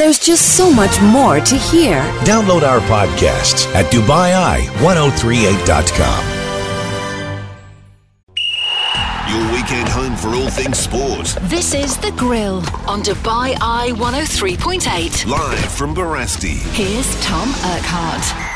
There's just so much more to hear. Download our podcasts at DubaiEye1038.com. Your weekend home for all things sport. This is The Grill on Dubai Eye 103.8. Live from Barasti. Here's Tom Urquhart.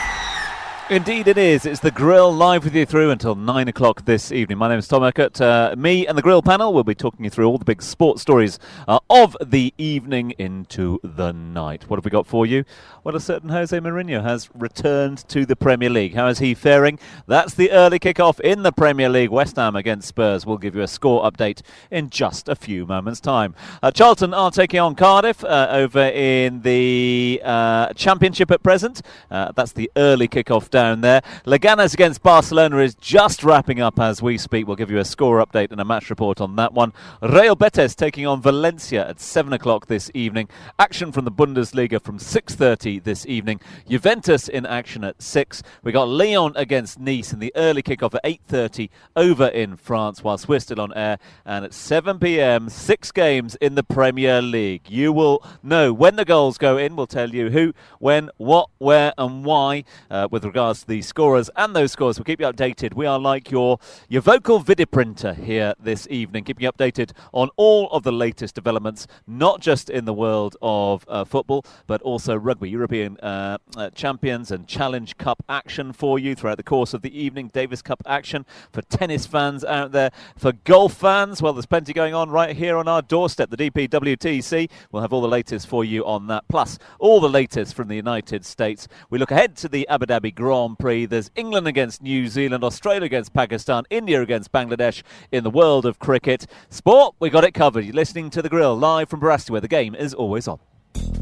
Indeed, it is. It's the Grill live with you through until nine o'clock this evening. My name is Tom Urquhart. Uh, me and the Grill panel will be talking you through all the big sports stories uh, of the evening into the night. What have we got for you? Well, a certain Jose Mourinho has returned to the Premier League. How is he faring? That's the early kick-off in the Premier League. West Ham against Spurs. We'll give you a score update in just a few moments' time. Uh, Charlton are taking on Cardiff uh, over in the uh, Championship at present. Uh, that's the early kick-off down there. Leganes against Barcelona is just wrapping up as we speak. We'll give you a score update and a match report on that one. Real Betis taking on Valencia at 7 o'clock this evening. Action from the Bundesliga from 6.30 this evening. Juventus in action at 6. We got Lyon against Nice in the early kickoff at 8.30 over in France whilst we're still on air. And at 7pm, six games in the Premier League. You will know when the goals go in. We'll tell you who, when, what, where and why uh, with regards to the scorers and those scores. We'll keep you updated. We are like your, your vocal video printer here this evening, keeping you updated on all of the latest developments, not just in the world of uh, football, but also rugby, European uh, uh, Champions and Challenge Cup action for you throughout the course of the evening, Davis Cup action for tennis fans out there, for golf fans. Well, there's plenty going on right here on our doorstep, the DPWTC. We'll have all the latest for you on that, plus all the latest from the United States. We look ahead to the Abu Dhabi Grand Grand Prix. There's England against New Zealand, Australia against Pakistan, India against Bangladesh in the world of cricket. Sport, we got it covered. You're listening to The Grill live from Barasti, where the game is always on.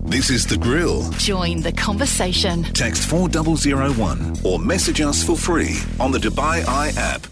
This is The Grill. Join the conversation. Text 4001 or message us for free on the Dubai Eye app.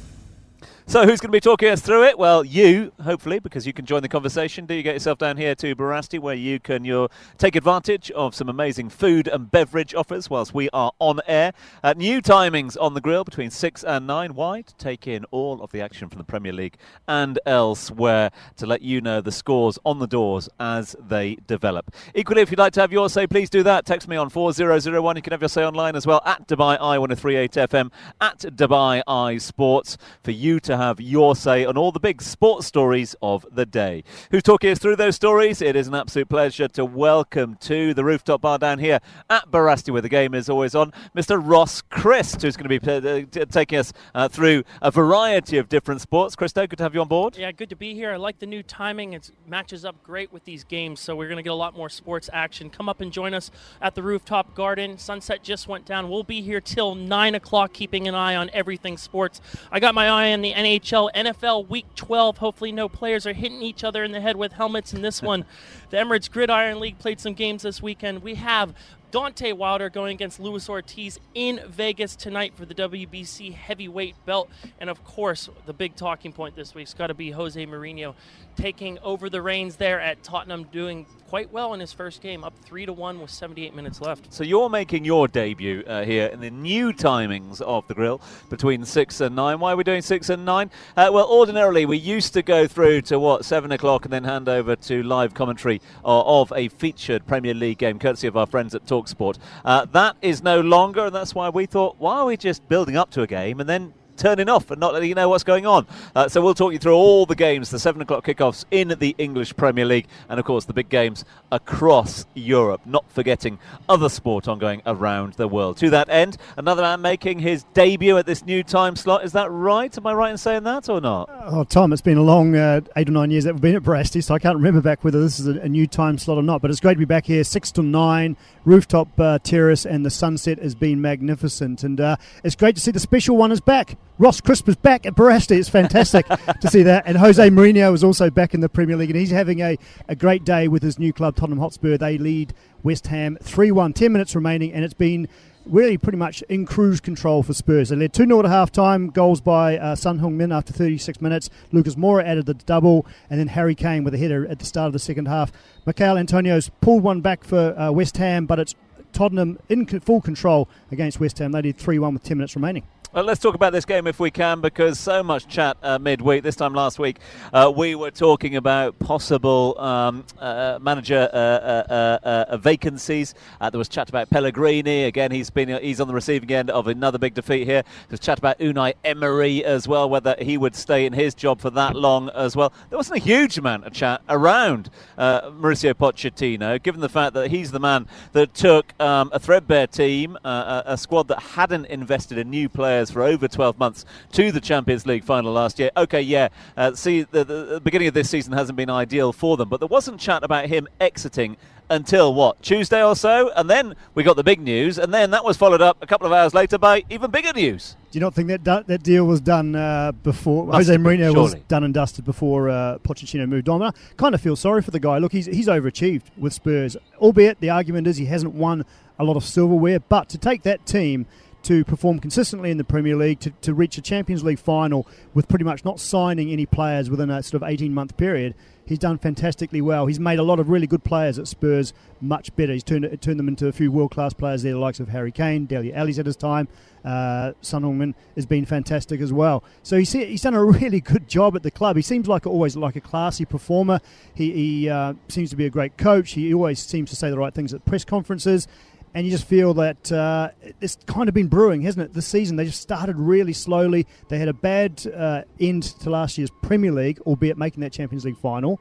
So, who's going to be talking us through it? Well, you, hopefully, because you can join the conversation. Do you get yourself down here to Barasti, where you can you take advantage of some amazing food and beverage offers whilst we are on air. At new timings on the grill between 6 and 9. Why? To take in all of the action from the Premier League and elsewhere to let you know the scores on the doors as they develop. Equally, if you'd like to have your say, please do that. Text me on 4001. You can have your say online as well at Dubai Eye 1038 FM, at Dubai Eye Sports, for you to have your say on all the big sports stories of the day. Who's talking us through those stories? It is an absolute pleasure to welcome to the rooftop bar down here at Barasti, where the game is always on, Mr. Ross Crist, who's going to be uh, taking us uh, through a variety of different sports. Cristo, good to have you on board. Yeah, good to be here. I like the new timing. It matches up great with these games, so we're going to get a lot more sports action. Come up and join us at the rooftop garden. Sunset just went down. We'll be here till 9 o'clock, keeping an eye on everything sports. I got my eye on the NHL NHL, NFL Week 12. Hopefully, no players are hitting each other in the head with helmets in this one. the Emirates Gridiron League played some games this weekend. We have Deontay Wilder going against Luis Ortiz in Vegas tonight for the WBC heavyweight belt. And of course, the big talking point this week's got to be Jose Mourinho taking over the reins there at Tottenham, doing quite well in his first game, up three to one with 78 minutes left. So you're making your debut uh, here in the new timings of the grill between six and nine. Why are we doing six and nine? Uh, well, ordinarily we used to go through to what seven o'clock and then hand over to live commentary uh, of a featured Premier League game, courtesy of our friends at Talksport. Uh, that is no longer, and that's why we thought, why are we just building up to a game and then turning off and not letting you know what's going on. Uh, so we'll talk you through all the games, the 7 o'clock kickoffs in the English Premier League, and of course the big games across Europe, not forgetting other sport ongoing around the world. To that end, another man making his debut at this new time slot. Is that right? Am I right in saying that or not? Oh, Tom, it's been a long uh, eight or nine years that we've been at Barasti, so I can't remember back whether this is a, a, new time slot or not. But it's great to be back here, 6 to 9, rooftop uh, terrace, and the sunset has been magnificent. And uh, it's great to see the special one is back. Ross Crist is back at Barasti. It's fantastic to see that. And Jose Mourinho is also back in the Premier League, and he's having a, a great day with his new club, Tottenham Hotspur. They lead West Ham 3 1, 10 minutes remaining, and it's been really pretty much in cruise control for Spurs. They led 2 0 at half time, goals by uh, Son Heung-min after 36 minutes. Lucas Moura added the double, and then Harry Kane with a header at the start of the second half. Michail Antonio's pulled one back for uh, West Ham, but it's Tottenham in full control against West Ham. They did 3 1 with 10 minutes remaining. Well, let's talk about this game if we can, because so much chat uh, midweek. This time last week, uh, we were talking about possible um, uh, manager uh, uh, uh, vacancies. there was chat about Pellegrini. Again, he's been he's on the receiving end of another big defeat here. There's chat about Unai Emery as well, whether he would stay in his job for that long as well. There wasn't a huge amount of chat around Mauricio Pochettino, given the fact that he's the man that took um, a threadbare team, a squad that hadn't invested in new players players for over 12 months to the Champions League final last year. Okay, yeah, uh, see, the, the, the beginning of this season hasn't been ideal for them, but there wasn't chat about him exiting until what Tuesday or so, and then we got the big news, and then that was followed up a couple of hours later by even bigger news. Do you not think that that, that deal was done uh, before Must Jose Mourinho was done and dusted before uh, Pochettino moved on? I kind of feel sorry for the guy. Look, he's he's overachieved with Spurs, albeit the argument is he hasn't won a lot of silverware, but to take that team to perform consistently in the Premier League, to, to reach a Champions League final with pretty much not signing any players within a sort of 18 month period. He's done fantastically well. He's made a lot of really good players at Spurs much better. He's turned, turned them into a few world class players there, the likes of Harry Kane, Dele Alli's at his time. Uh, Son Heung-min has been fantastic as well. So he's, he's done a really good job at the club. He seems like always like a classy performer. He, he uh, seems to be a great coach. He always seems to say the right things at press conferences and you just feel that uh, it's kind of been brewing, hasn't it? This season they just started really slowly. They had a bad uh, end to last year's Premier League, albeit making that Champions League final,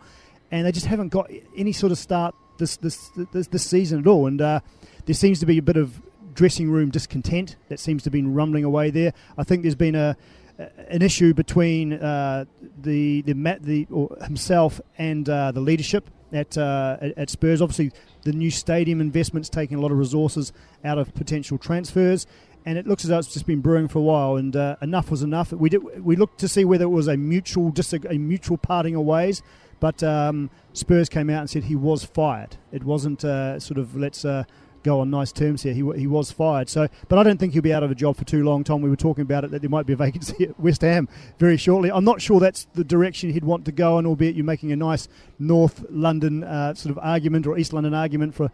and they just haven't got any sort of start this this this, this season at all. And uh, there seems to be a bit of dressing room discontent that seems to have been rumbling away there. I think there's been a an issue between uh, the the, the himself and uh, the leadership at, uh, at Spurs. Obviously, the new stadium investment's taking a lot of resources out of potential transfers, and it looks as though it's just been brewing for a while. And uh, enough was enough. We did we looked to see whether it was a mutual just a, a mutual parting of ways, but um, Spurs came out and said he was fired. It wasn't uh, sort of let's uh, go on nice terms here. He, he was fired. So, but I don't think he'll be out of a job for too long. Tom, we were talking about it that there might be a vacancy at West Ham very shortly. I'm not sure that's the direction he'd want to go, and albeit you're making a nice North London uh, sort of argument or East London argument for.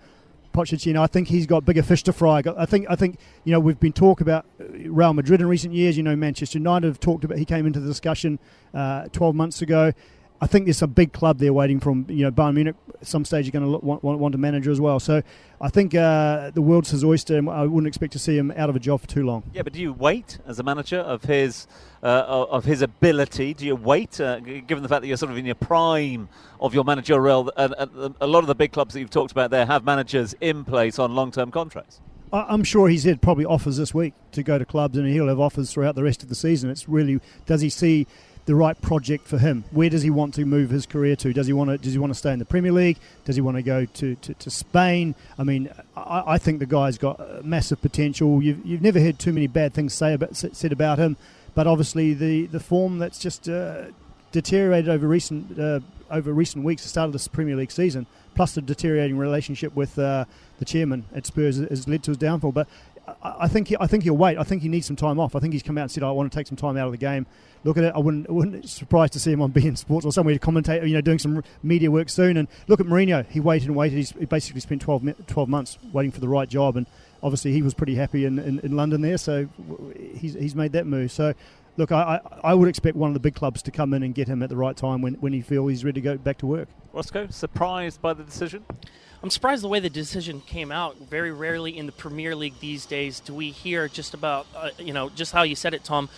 Pochettino, I think he's got bigger fish to fry. I think, I think, you know, we've been talking about Real Madrid in recent years. You know, Manchester United have talked about. He came into the discussion uh, 12 months ago. I think there's a big club there waiting for him. You know, Bayern Munich at some stage you're going to want, want, want a manager as well. So I think uh, the world's his oyster, and I wouldn't expect to see him out of a job for too long. Yeah, but do you wait as a manager of his uh, of his ability? Do you wait, uh, given the fact that you're sort of in your prime of your managerial and a lot of the big clubs that you've talked about there have managers in place on long-term contracts. I'm sure he's had probably offers this week to go to clubs, and he'll have offers throughout the rest of the season. It's really does he see the right project for him. Where does he want to move his career to? Does he want to does he want to stay in the Premier League? Does he want to go to, to, to Spain? I mean, I, I, think the guy's got massive potential. You've, you've never heard too many bad things say about, said about him, but obviously the, the form that's just uh, deteriorated over recent uh, over recent weeks, the start of this Premier League season, plus the deteriorating relationship with uh, the chairman at Spurs has led to his downfall. But I think he, I think he'll wait. I think he needs some time off. I think he's come out and said, "I want to take some time out of the game." Look at it. I wouldn't, wouldn't be surprised to see him on beIN Sports or somewhere to commentate. You know, doing some media work soon. And look at Mourinho. He waited and waited. He's, he basically spent 12, 12 months waiting for the right job, and obviously he was pretty happy in, in, in London there. So he's he's made that move. So look, I, I, I, would expect one of the big clubs to come in and get him at the right time when, when he feels he's ready to go back to work. Roscoe, surprised by the decision? I'm surprised the way the decision came out. Very rarely in the Premier League these days do we hear just about, uh, you know, just how you said it, Tom.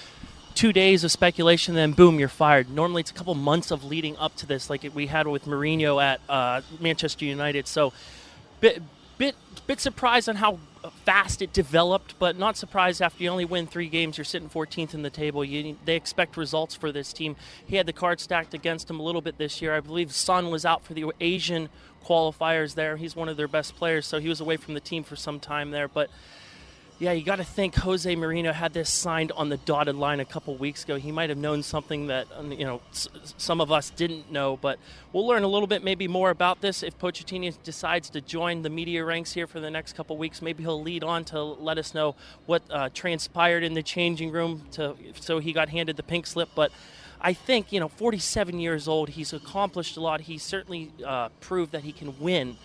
Two days of speculation, then boom, you're fired. Normally, it's a couple months of leading up to this, like we had with Mourinho at uh, Manchester United. So, bit, bit, bit surprised on how fast it developed, but not surprised after you only win three games, you're sitting 14th in the table. You, they expect results for this team. He had the card stacked against him a little bit this year. I believe Son was out for the Asian qualifiers there. He's one of their best players, so he was away from the team for some time there. But yeah, you got to think Jose Mourinho had this signed on the dotted line a couple weeks ago. He might have known something that um, you know some of us didn't know, but we'll learn a little bit maybe more about this if Pochettino decides to join the media ranks here for the next couple weeks. Maybe he'll lead on to let us know what uh, transpired in the changing room to so he got handed the pink slip, but I think, you know, 47 years old, he's accomplished a lot. He certainly uh, proved that he can win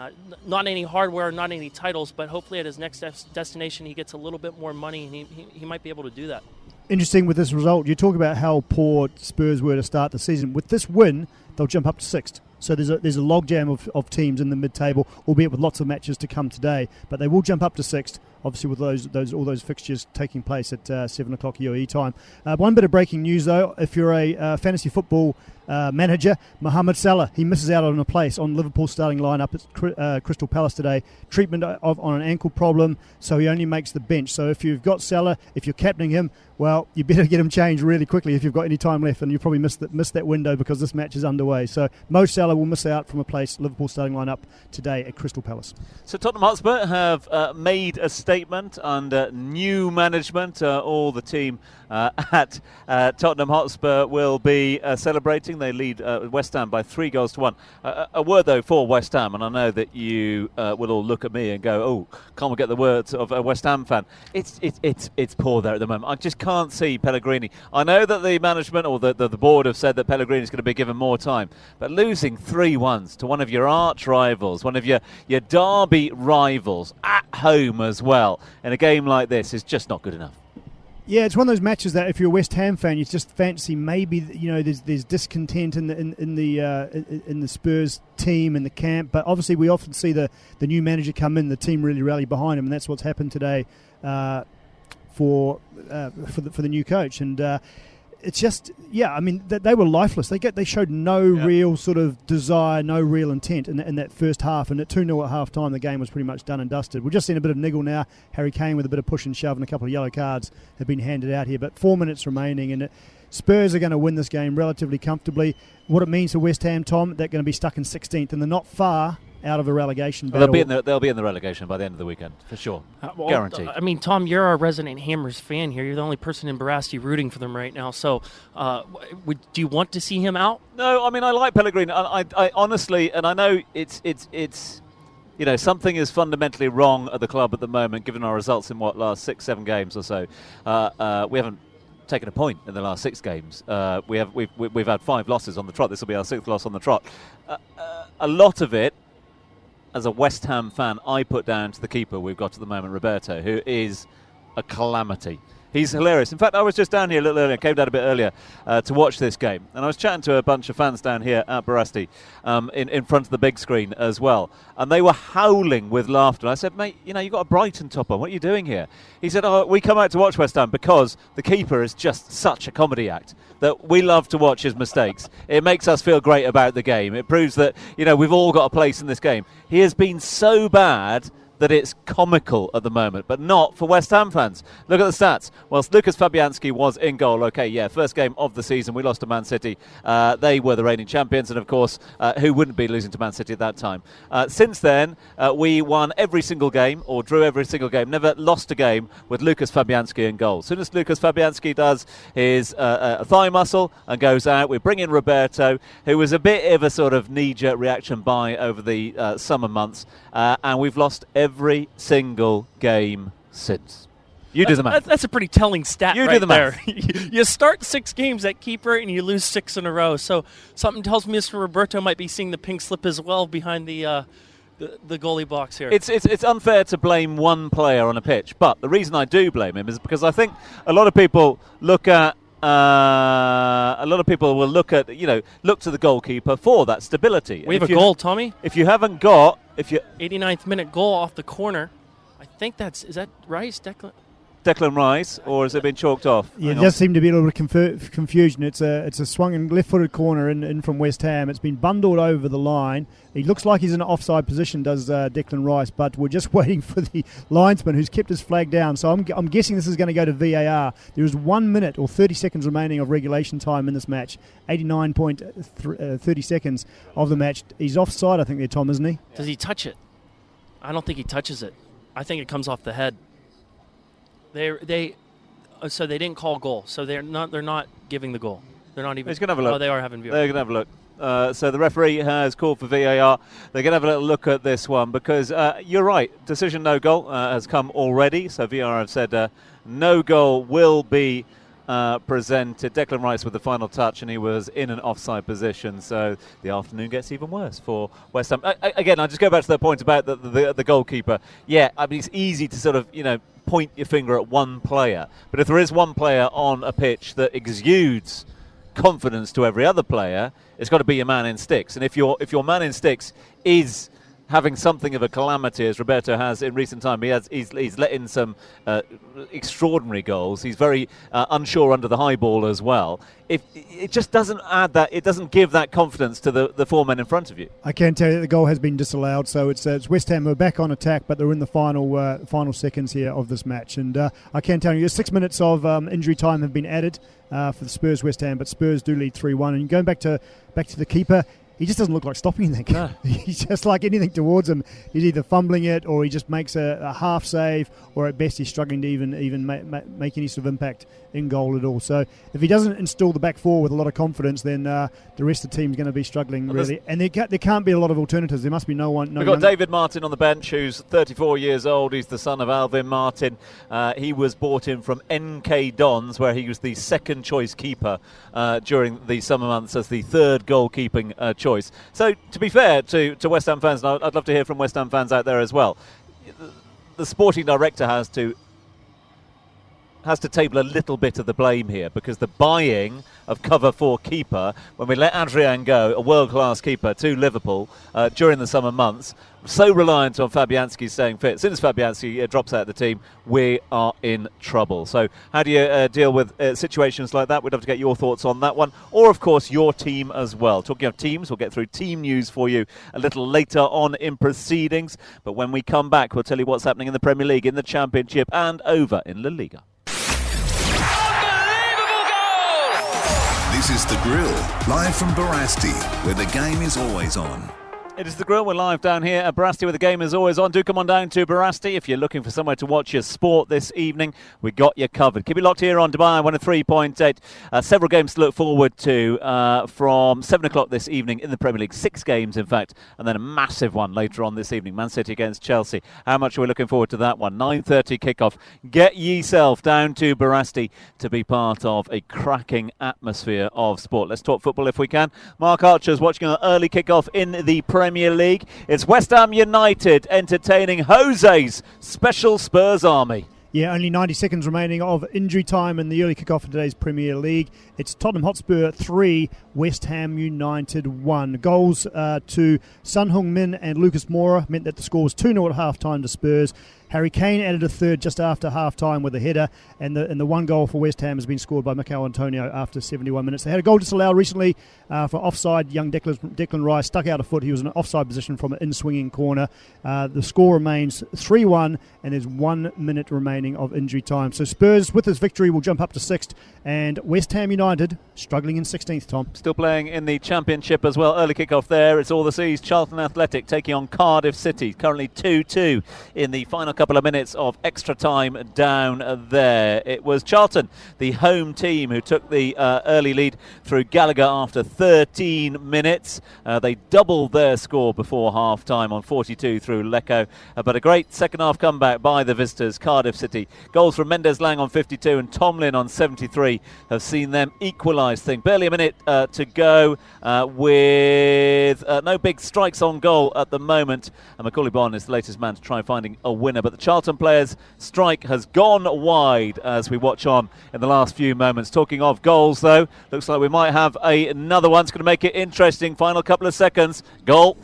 Uh, not any hardware, not any titles, but hopefully at his next des- destination he gets a little bit more money and he, he, he might be able to do that. Interesting with this result. You talk about how poor Spurs were to start the season. With this win, they'll jump up to sixth. So there's a there's a logjam of, of teams in the mid table, albeit with lots of matches to come today. But they will jump up to sixth, obviously with those those all those fixtures taking place at uh, seven o'clock UAE time. Uh, one bit of breaking news though: if you're a uh, fantasy football uh, manager, Mohamed Salah he misses out on a place on Liverpool's starting lineup at uh, Crystal Palace today. Treatment of on an ankle problem, so he only makes the bench. So if you've got Salah, if you're captaining him, well, you better get him changed really quickly if you've got any time left, and you probably missed that missed that window because this match is underway. So Mo Salah will miss out from a place Liverpool starting lineup today at Crystal Palace. So Tottenham Hotspur have uh, made a statement under new management. Uh, all the team uh, at uh, Tottenham Hotspur will be uh, celebrating. They lead uh, West Ham by three goals to one. A word though for West Ham, and I know that you uh, will all look at me and go, "Oh, can't we get the words of a West Ham fan?" It's it's it's it's poor there at the moment. I just can't see Pellegrini. I know that the management or the the, the board have said that Pellegrini is going to be given more time, but losing three ones to one of your arch rivals, one of your your derby rivals at home as well in a game like this is just not good enough. Yeah, it's one of those matches that if you're a West Ham fan, you just fancy maybe you know there's there's discontent in the in, in the uh, in, the Spurs team in the camp, but obviously we often see the the new manager come in, the team really rally behind him, and that's what's happened today uh, for uh, for the for the new coach and. Uh, it's just, yeah. I mean, they, they were lifeless. They get, they showed no Yeah. real sort of desire, no real intent in, in that first half. And at two 0 at half time, the game was pretty much done and dusted. We've just seen a bit of niggle now. Harry Kane with a bit of push and shove, and a couple of yellow cards have been handed out here. But four minutes remaining, and it, Spurs are going to win this game relatively comfortably. What it means for West Ham, Tom, they're going to be stuck in 16th, and they're not far out of a relegation They'll be in the they'll be in the relegation by the end of the weekend for sure, Uh, well, guaranteed. I mean, Tom, you're our resident Hammers fan here. You're the only person in Barasti rooting for them right now. So, uh, would, do you want to see him out? No, I mean I like Pellegrini. I, I, I honestly, and I know it's it's it's, you know, something is fundamentally wrong at the club at the moment, given our results in what last six, seven games or so. Uh, uh, we haven't taken a point in the last six games. Uh, we have we've we- we've had five losses on the trot. This will be our sixth loss on the trot. Uh, uh, a lot of it. As a West Ham fan, I put down to the keeper we've got at the moment, Roberto, who is a calamity. He's hilarious. In fact, I was just down here a little earlier, came down a bit earlier uh, to watch this game, and I was chatting to a bunch of fans down here at Barasti um, in, in front of the big screen as well, and they were howling with laughter. I said, mate, you know, you've got a Brighton top on. What are you doing here? He said, oh, we come out to watch West Ham because the keeper is just such a comedy act that we love to watch his mistakes. It makes us feel great about the game. It proves that, you know, we've all got a place in this game. He has been so bad that it's comical at the moment, but not for West Ham fans. Look at the stats. Whilst Lukasz Fabianski was in goal, okay, yeah, first game of the season, we lost to Man City. Uh, they were the reigning champions, and of course, uh, who wouldn't be losing to Man City at that time? Uh, since then, uh, we won every single game, or drew every single game, never lost a game with Lukasz Fabianski in goal. As soon as Lukasz Fabianski does his uh, uh, thigh muscle and goes out, we bring in Roberto, who was a bit of a sort of knee jerk reaction by over the summer months, and we've lost every single game since. You do the math. That's a pretty telling stat You do right the there. you start six games at keeper and you lose six in a row. So something tells me Mr. Roberto might be seeing the pink slip as well behind the uh, the, the goalie box here. It's, it's, it's unfair to blame one player on a pitch, but the reason I do blame him is because I think a lot of people look at uh, a lot of people will look at you know look to the goalkeeper for that stability. we And have if a you- goal, Tommy. If you haven't got, if you 89th minute goal off the corner. I think that's is that Rice Declan. Declan Rice, or has it been chalked off? Yeah, Hang it on. does seem to be a little bit of confu- confusion. It's a it's a swung and left-footed corner in, in from West Ham. It's been bundled over the line. He looks like he's in an offside position, does uh, Declan Rice, but we're just waiting for the linesman who's kept his flag down. So I'm, I'm guessing this is going to go to VAR. There is one minute or 30 seconds remaining of regulation time in this match. 89.30 uh, seconds of the match. He's offside, I think, there, Tom, isn't he? Does he touch it? I don't think he touches it. I think it comes off the head. They they uh, so they didn't call goal. So they're not they're not giving the goal. They're not even. He's gonna have a look. Oh, they are having VAR. They're going to have a look. Uh, so the referee has called for VAR. They're going to have a little look at this one because uh, you're right. Decision no goal uh, has come already. So VAR have said uh, no goal will be uh, presented. Declan Rice with the final touch, and he was in an offside position. So the afternoon gets even worse for West Ham. I, I, again, I just go back to the point about the, the, the goalkeeper. Yeah, I mean it's easy to sort of you know point your finger at one player, but if there is one player on a pitch that exudes confidence to every other player, it's got to be your man in sticks. And if your if your man in sticks is having something of a calamity as Roberto has in recent time. He has he's, he's let in some uh, extraordinary goals. He's very uh, unsure under the high ball as well. If it just doesn't add that, it doesn't give that confidence to the, the four men in front of you. I can tell you the goal has been disallowed, so it's, uh, it's West Ham who are back on attack, but they're in the final uh, final seconds here of this match. And uh, I can tell you, six minutes of um, injury time have been added uh, for the Spurs West Ham, but Spurs do lead three one. And going back to back to the keeper, he just doesn't look like stopping anything. No. he's just like anything towards him. He's either fumbling it or he just makes a, a half save, or at best he's struggling to even even ma- ma- make any sort of impact in goal at all. So if he doesn't install the back four with a lot of confidence, then uh, the rest of the team's going to be struggling well, really. And there, ca- there can't be a lot of alternatives. There must be no one. No We've got David Martin on the bench, who's 34 years old. He's the son of Alvin Martin. Uh, he was brought in from MK Dons, where he was the second choice keeper uh, during the summer months as the third goalkeeping uh, choice choice. So, to be fair to, to West Ham fans, and I'd love to hear from West Ham fans out there as well, the sporting director has to has to table a little bit of the blame here because the buying of cover for keeper, when we let Adrian go, a world class keeper, to Liverpool uh, during the summer months, so reliant on Fabianski staying fit. As soon as Fabianski uh, drops out of the team, we are in trouble. So, how do you uh, deal with uh, situations like that? We'd love to get your thoughts on that one, or of course, your team as well. Talking of teams, we'll get through team news for you a little later on in proceedings. But when we come back, we'll tell you what's happening in the Premier League, in the Championship, and over in La Liga. This is The Grill, live from Barasti, where the game is always on. It is the grill. We're live down here at Barasti where the game is always on. Do come on down to Barasti if you're looking for somewhere to watch your sport this evening. We got you covered. Keep it locked here on Dubai 103.8. Uh, several games to look forward to uh, from 7 o'clock this evening in the Premier League. Six games, in fact, and then a massive one later on this evening. Man City against Chelsea. How much are we looking forward to that one? 9.30 kickoff. Get yourself down to Barasti to be part of a cracking atmosphere of sport. Let's talk football if we can. Marc Archer's watching an early kickoff in the Premier Premier League. It's West Ham United entertaining Jose's special Spurs army. Yeah, only 90 seconds remaining of injury time in the early kickoff of today's Premier League. It's Tottenham Hotspur 3, West Ham United 1. Goals uh, to Son Heung-min and Lucas Moura meant that the score was 2 0 at half time to Spurs. Harry Kane added a third just after half time with a header, and the, and the one goal for West Ham has been scored by Michail Antonio after 71 minutes. They had a goal disallowed recently uh, for offside. Young Declan, Declan Rice stuck out a foot. He was in an offside position from an in swinging corner. Uh, the score remains 3 1, and there's one minute remaining of injury time. So Spurs, with this victory, will jump up to sixth, and West Ham United struggling in 16th, Tom. Still playing in the Championship as well. Early kick-off there. It's all the seas. Charlton Athletic taking on Cardiff City. Currently 2 2 in the final couple of minutes of extra time down there. It was Charlton, the home team, who took the uh, early lead through Gallagher after 13 minutes. Uh, they doubled their score before half time on 42 through Leko. Uh, but a great second half comeback by the visitors, Cardiff City. Goals from Mendez-Laing on 52 and Tomlin on 73 have seen them equalise things. Barely a minute uh, to go uh, with uh, no big strikes on goal at the moment. And Macauley Bonne is the latest man to try finding a winner. But the Charlton players' strike has gone wide as we watch on in the last few moments. Talking of goals, though, looks like we might have a, another one. It's going to make it interesting. Final couple of seconds. Goal.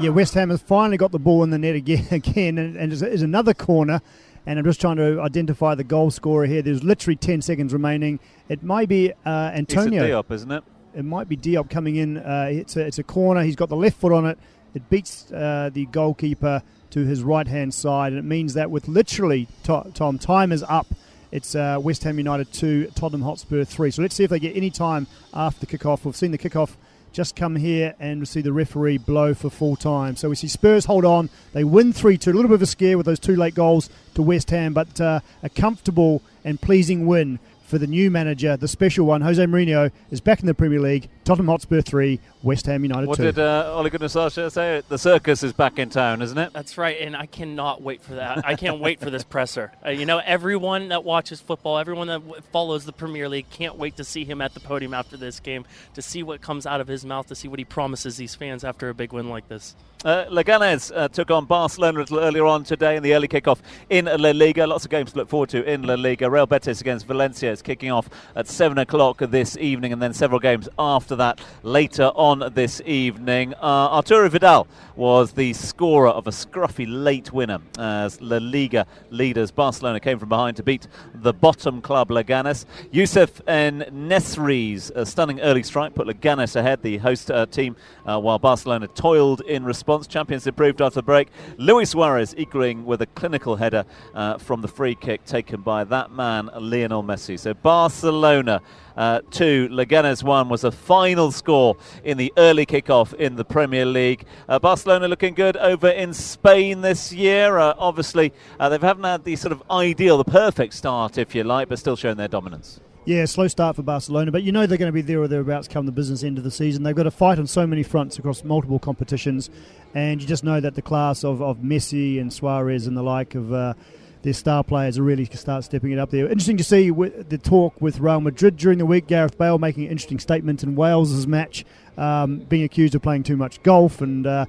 Yeah, West Ham has finally got the ball in the net again, again and, and there's another corner. And I'm just trying to identify the goal scorer here. There's literally 10 seconds remaining. It might be uh, Antonio. It's Diop, isn't it? It might be Diop coming in. Uh, it's, a, it's a corner. He's got the left foot on it. It beats uh, the goalkeeper to his right hand side, and it means that with literally Tom time is up. It's uh, West Ham United two, Tottenham Hotspur three. So let's see if they get any time after the kickoff. We've seen the kickoff just come here and see the referee blow for full time. So we see Spurs hold on. They win 3 2. A little bit of a scare with those two late goals to West Ham, but uh, a comfortable and pleasing win for the new manager, the special one, Jose Mourinho, is back in the Premier League. Tottenham Hotspur 3, West Ham United What 2. did uh, Ole Gunnar Solskjaer say? The circus is back in town, isn't it? That's right, and I cannot wait for that. I can't wait for this presser. Uh, you know, everyone that watches football, everyone that w- follows the Premier League, can't wait to see him at the podium after this game, to see what comes out of his mouth, to see what he promises these fans after a big win like this. Uh, Leganes uh, took on Barcelona a little earlier on today in the early kickoff in La Liga. Lots of games to look forward to in La Liga. Real Betis against Valencia is kicking off at 7 o'clock this evening, and then several games after that later on this evening. Uh, Arturo Vidal was the scorer of a scruffy late winner as La Liga leaders Barcelona came from behind to beat the bottom club Leganes. Youssef and Nesri's stunning early strike put Leganes ahead, the host uh, team, uh, while Barcelona toiled in response. Champions improved after the break. Luis Suarez equaling with a clinical header uh, from the free kick taken by that man, Lionel Messi. So Barcelona. Uh, two, Leganes one was a final score in the early kickoff in the Premier League. Uh, Barcelona looking good over in Spain this year. Uh, obviously, uh, they haven't had the sort of ideal, the perfect start, if you like, but still showing their dominance. Yeah, slow start for Barcelona, but you know they're going to be there or thereabouts come the business end of the season. They've got to fight on so many fronts across multiple competitions, and you just know that the class of, of Messi and Suarez and the like of uh, their star players are really start stepping it up there. Interesting to see the talk with Real Madrid during the week. Gareth Bale making an interesting statement in Wales's match, um, being accused of playing too much golf and. Uh,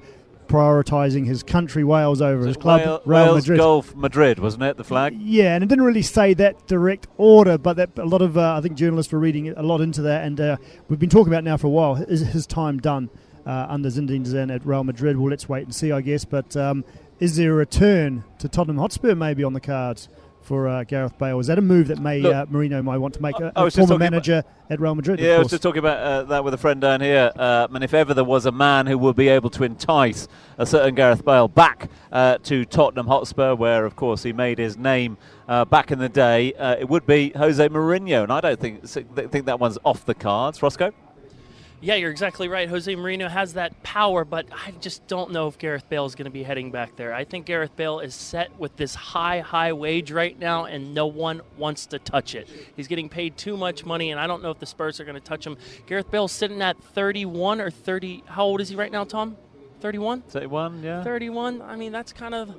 prioritising his country Wales over his club Wales, Real Wales Madrid. Golf Madrid, wasn't it? The flag. Yeah, and it didn't really say that direct order, but that a lot of uh, I think journalists were reading a lot into that, and uh, we've been talking about now for a while. Is his time done uh, under Zinedine Zidane at Real Madrid? Well, let's wait and see, I guess. But um, is there a return to Tottenham Hotspur maybe on the cards? For uh, Gareth Bale, is that a move that may Look, uh, Mourinho might want to make? A, I a was former talking about- manager at Real Madrid. of Yeah, I was just talking about uh, that with a friend down here. Uh, and if ever there was a man who would be able to entice a certain Gareth Bale back uh, to Tottenham Hotspur, where of course he made his name uh, back in the day, uh, it would be Jose Mourinho. And I don't think think that one's off the cards. Roscoe. Yeah, you're exactly right. Jose Mourinho has that power, but I just don't know if Gareth Bale is going to be heading back there. I think Gareth Bale is set with this high, high wage right now, and no one wants to touch it. He's getting paid too much money, and I don't know if the Spurs are going to touch him. Gareth Bale's sitting at 31 or 30. How old is he right now, Tom? 31? 31, yeah. 31. I mean, that's kind of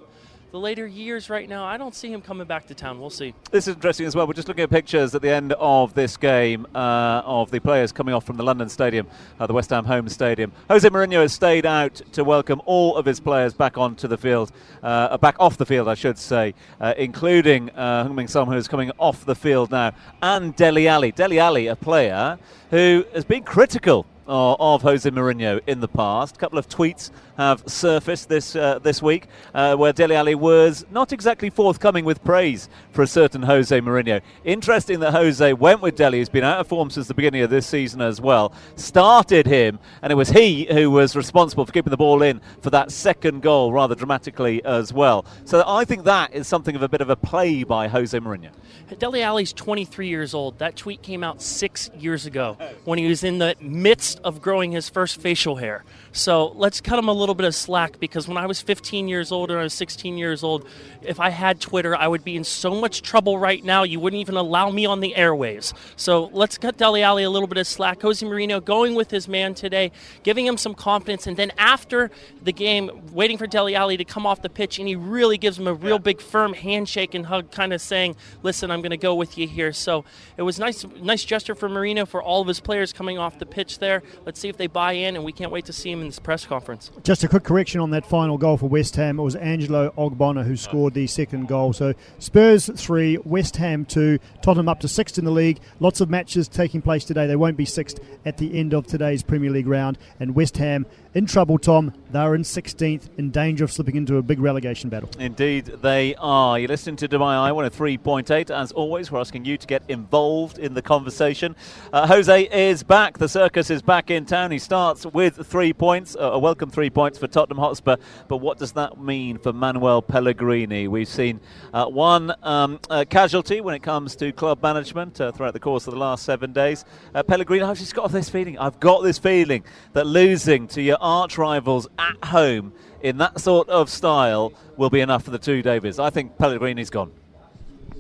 the later years right now. I don't see him coming back to town. We'll see. This is interesting as well. We're just looking at pictures at the end of this game uh, of the players coming off from the London Stadium, uh, the West Ham home stadium. Jose Mourinho has stayed out to welcome all of his players back onto the field, uh, back off the field, I should say, uh, including uh, Heung-Min Son, who is coming off the field now, and Dele Alli. Dele Alli, a player who has been critical uh, of Jose Mourinho in the past. A couple of tweets have surfaced this uh, this week uh, where Dele Alli was not exactly forthcoming with praise for a certain Jose Mourinho. Interesting that Jose went with Dele, who's been out of form since the beginning of this season as well. Started him, and it was he who was responsible for keeping the ball in for that second goal rather dramatically as well. So I think that is something of a bit of a play by Jose Mourinho. Dele Alli's 23 years old. That tweet came out six years ago when he was in the midst of growing his first facial hair. So let's cut him a little bit of slack because when I was 15 years old and I was 16 years old, if I had Twitter, I would be in so much trouble right now. You wouldn't even allow me on the airwaves. So let's cut Dele Alli a little bit of slack. Jose Mourinho going with his man today, giving him some confidence, and then after the game, waiting for Dele Alli to come off the pitch, and he really gives him a real big firm handshake and hug, kind of saying, "Listen, I'm going to go with you here." So it was nice, nice gesture for Mourinho for all of his players coming off the pitch there. Let's see if they buy in, and we can't wait to see him in this press conference. Just a quick correction on that final goal for West Ham. It was Angelo Ogbonna who scored the second goal. So Spurs three, West Ham two, Tottenham up to sixth in the league. Lots of matches taking place today. They won't be sixth at the end of today's Premier League round. And West Ham in trouble, Tom. They're in 16th, in danger of slipping into a big relegation battle. Indeed, they are. You're listening to Dubai Eye 103.8. As always, we're asking you to get involved in the conversation. Uh, Jose is back. The circus is back in town. He starts with three points, uh, a welcome three points for Tottenham Hotspur. But what does that mean for Manuel Pellegrini? We've seen uh, one um, casualty when it comes to club management uh, throughout the course of the last seven days. Uh, Pellegrini, I've just got this feeling. I've got this feeling that losing to your arch rivals at home in that sort of style will be enough for the two Davies. I think Pellegrini's gone.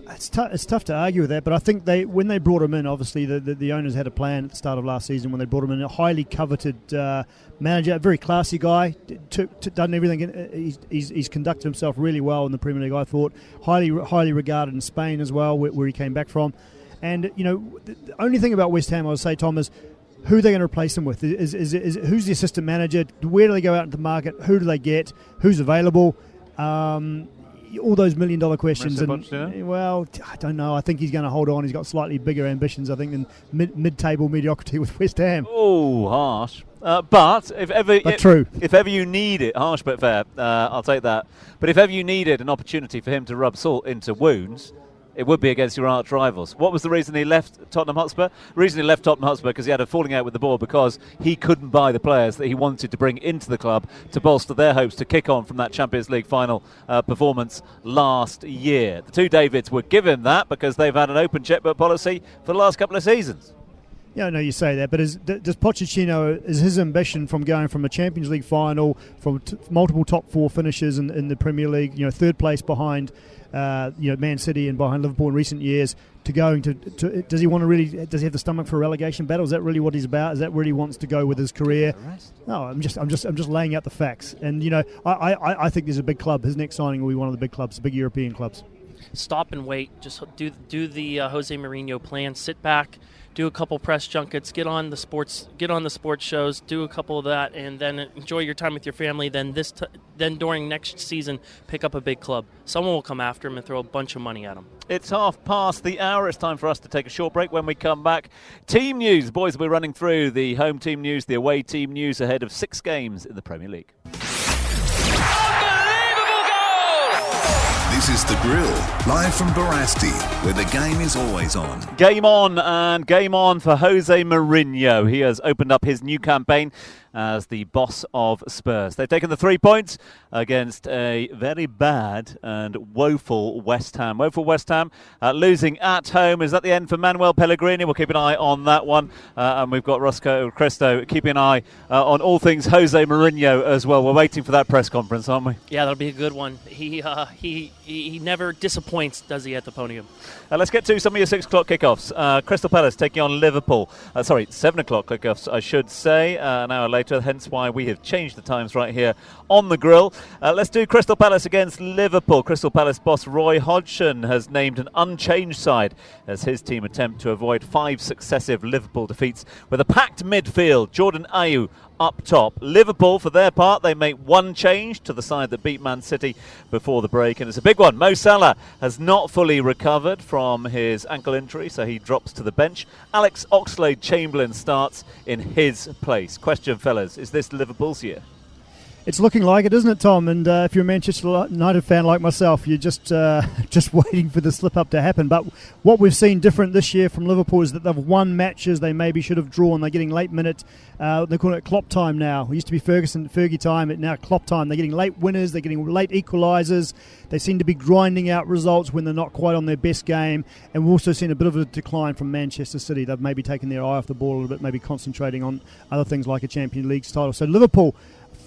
it's, tou- it's tough to argue with that, but I think they when they brought him in, obviously the, the, the owners had a plan at the start of last season when they brought him in. A highly coveted uh, manager, a very classy guy, took, t- done everything. uh, He's, he's, he's conducted himself really well in the Premier League. I thought highly highly regarded in Spain as well, where, where he came back from. And you know, the only thing about West Ham, I would say, Tom, is who are they going to replace him with? Is, is, is, who's the assistant manager? Where do they go out into the market? Who do they get? Who's available? Um, all those million dollar questions. Mauricio And, well, I don't know. I think he's going to hold on. He's got slightly bigger ambitions, I think, than mid, mid-table mediocrity with West Ham. Oh, harsh. Uh, but if ever, But if, true. if ever you need it, harsh but fair, uh, I'll take that. But if ever you needed an opportunity for him to rub salt into wounds, it would be against your arch rivals. What was the reason he left Tottenham Hotspur? The reason he left Tottenham Hotspur because he had a falling out with the board because he couldn't buy the players that he wanted to bring into the club to bolster their hopes to kick on from that Champions League final uh, performance last year. The two Davids were given that because they've had an open checkbook policy for the last couple of seasons. Yeah, I know you say that, but is, does Pochettino is his ambition from going from a Champions League final, from t- multiple top four finishes in, in the Premier League, you know, third place behind, uh, you know, Man City and behind Liverpool in recent years, to going to, to does he want to really does he have the stomach for a relegation battle? Is that really what he's about? Is that where he wants to go with his career? No, I'm just I'm just I'm just laying out the facts, and you know, I I, I think there's a big club. His next signing will be one of the big clubs, the big European clubs. stop and wait. Just do do the uh, Jose Mourinho plan. Sit back, do a couple press junkets, get on the sports, get on the sports shows, do a couple of that, and then enjoy your time with your family. Then this, t- then during next season, pick up a big club. Someone will come after him and throw a bunch of money at him. It's half past the hour. It's time for us to take a short break. When we come back, team news. Boys be running through the home team news, the away team news ahead of six games in the Premier League. This is The Grill, live from Barasti, where the game is always on. Game on and game on for Jose Mourinho. He has opened up his new campaign as the boss of Spurs. They've taken the three points against a very bad and woeful West Ham. Woeful West Ham uh, losing at home. Is that the end for Manuel Pellegrini? We'll keep an eye on that one. Uh, and we've got Roscoe Cristo keeping an eye uh, on all things Jose Mourinho as well. We're waiting for that press conference, aren't we? Yeah, that'll be a good one. He uh, he, he never disappoints, does he, at the podium? Uh, let's get to some of your six o'clock kickoffs. Uh, Crystal Palace taking on Liverpool. Uh, sorry, seven o'clock kickoffs, I should say, uh, an hour later. Hence why we have changed the times right here on the grill. Uh, let's do Crystal Palace against Liverpool. Crystal Palace boss Roy Hodgson has named an unchanged side as his team attempt to avoid five successive Liverpool defeats with a packed midfield. Jordan Ayew up top. Liverpool, for their part, they make one change to the side that beat Man City before the break, and it's a big one. Mo Salah has not fully recovered from his ankle injury, so he drops to the bench. Alex Oxlade Chamberlain starts in his place. Question, fellas, is this Liverpool's year? It's looking like it, isn't it, Tom? And uh, if you're a Manchester United fan like myself, you're just uh, just waiting for the slip up to happen. But what we've seen different this year from Liverpool is that they've won matches they maybe should have drawn. They're getting late minute. Uh, they're calling it Klopp time now. It used to be Ferguson Fergie time. It now Klopp time. They're getting late winners. They're getting late equalisers. They seem to be grinding out results when they're not quite on their best game. And we've also seen a bit of a decline from Manchester City. They've maybe taken their eye off the ball a little bit, maybe concentrating on other things like a Champions League title. So Liverpool